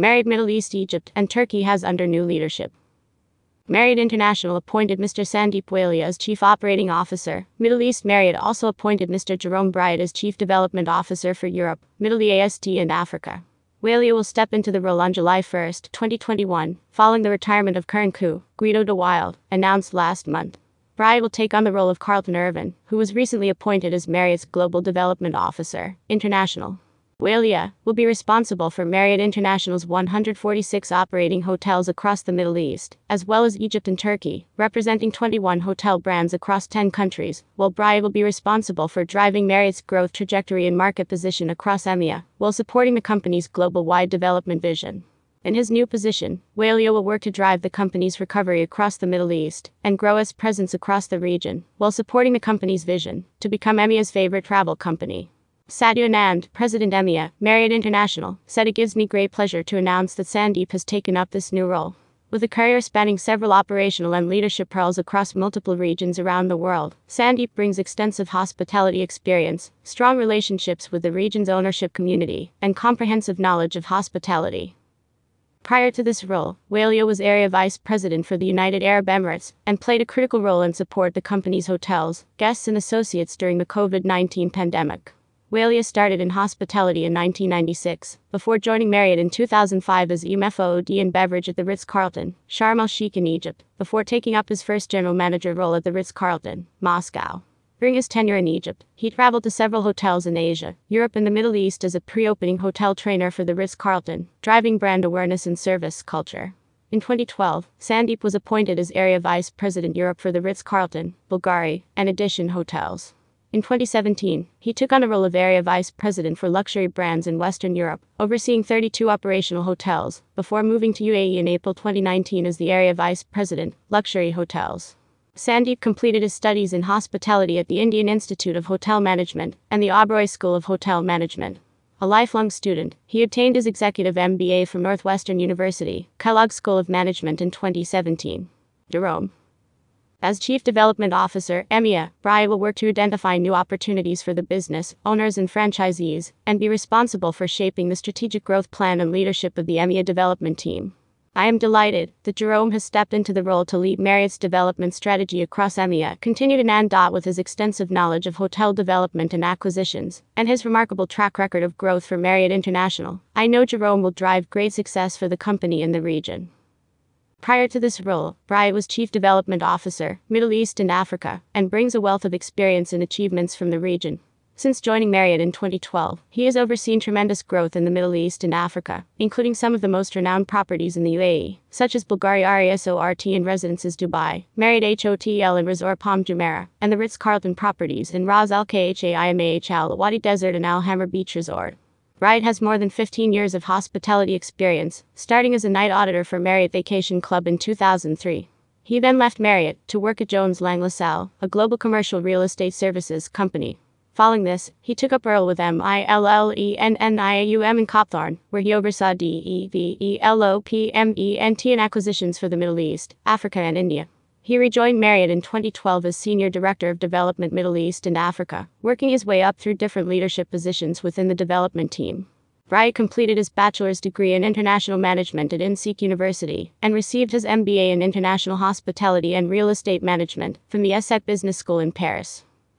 Marriott Middle East, Egypt, and Turkey has under new leadership. Marriott International appointed Mr. Sandeep Walia as Chief Operating Officer. Middle East Marriott also appointed Mr. Jerome Bryant as Chief Development Officer for Europe, Middle East, and Africa. Walia will step into the role on July 1, 2021, following the retirement of current COO, Guido de Wilde, announced last month. Bryant will take on the role of Carlton Ervin, who was recently appointed as Marriott's Global Development Officer, International. Walia will be responsible for Marriott International's 146 operating hotels across the Middle East, as well as Egypt and Turkey, representing 21 hotel brands across 10 countries, while Bryant will be responsible for driving Marriott's growth trajectory and market position across EMEA, while supporting the company's global wide development vision. In his new position, Walia will work to drive the company's recovery across the Middle East and grow its presence across the region, while supporting the company's vision to become EMEA's favorite travel company. Satya Anand, President EMEA, Marriott International, said it gives me great pleasure to announce that Sandeep has taken up this new role. With a career spanning several operational and leadership roles across multiple regions around the world, Sandeep brings extensive hospitality experience, strong relationships with the region's ownership community, and comprehensive knowledge of hospitality. Prior to this role, Walia was area vice president for the United Arab Emirates and played a critical role in support the company's hotels, guests and associates during the COVID-19 pandemic. Walia started in hospitality in 1996, before joining Marriott in 2005 as EMFOD and beverage at the Ritz-Carlton, Sharm el-Sheikh in Egypt, before taking up his first general manager role at the Ritz-Carlton, Moscow. During his tenure in Egypt, he traveled to several hotels in Asia, Europe, and the Middle East as a pre-opening hotel trainer for the Ritz-Carlton, driving brand awareness and service culture. In 2012, Sandeep was appointed as Area Vice President Europe for the Ritz-Carlton, Bulgari, and Edition hotels. In 2017, he took on a role of area vice president for luxury brands in Western Europe, overseeing 32 operational hotels, before moving to UAE in April 2019 as the area vice president, luxury hotels. Sandeep completed his studies in hospitality at the Indian Institute of Hotel Management and the Oberoi School of Hotel Management. A lifelong student, he obtained his executive MBA from Northwestern University, Kellogg School of Management in 2017. Jerome. As Chief Development Officer, EMEA, Bryant will work to identify new opportunities for the business, owners, and franchisees, and be responsible for shaping the strategic growth plan and leadership of the EMEA development team. I am delighted that Jerome has stepped into the role to lead Marriott's development strategy across EMEA, continued Anand Dot with his extensive knowledge of hotel development and acquisitions, and his remarkable track record of growth for Marriott International. I know Jerome will drive great success for the company in the region. Prior to this role, Bryant was Chief Development Officer, Middle East and Africa, and brings a wealth of experience and achievements from the region. Since joining Marriott in 2012, he has overseen tremendous growth in the Middle East and Africa, including some of the most renowned properties in the UAE, such as Bulgari Resort and Residences Dubai, Marriott Hotel and Resort Palm Jumeirah, and the Ritz-Carlton properties in Ras Al Khaimah Al Wadi Desert and Al Hamra Beach Resort. Wright has more than 15 years of hospitality experience, starting as a night auditor for Marriott Vacation Club in 2003. He then left Marriott to work at Jones Lang LaSalle, a global commercial real estate services company. Following this, he took up Earl with M-I-L-L-E-N-N-I-A-U-M in Copthorne, where he oversaw D-E-V-E-L-O-P-M-E-N-T and acquisitions for the Middle East, Africa, and India. He rejoined Marriott in 2012 as Senior Director of Development Middle East and Africa, working his way up through different leadership positions within the development team. Bryant completed his bachelor's degree in international management at INSEAD University and received his MBA in international hospitality and real estate management from the ESSEC Business School in Paris.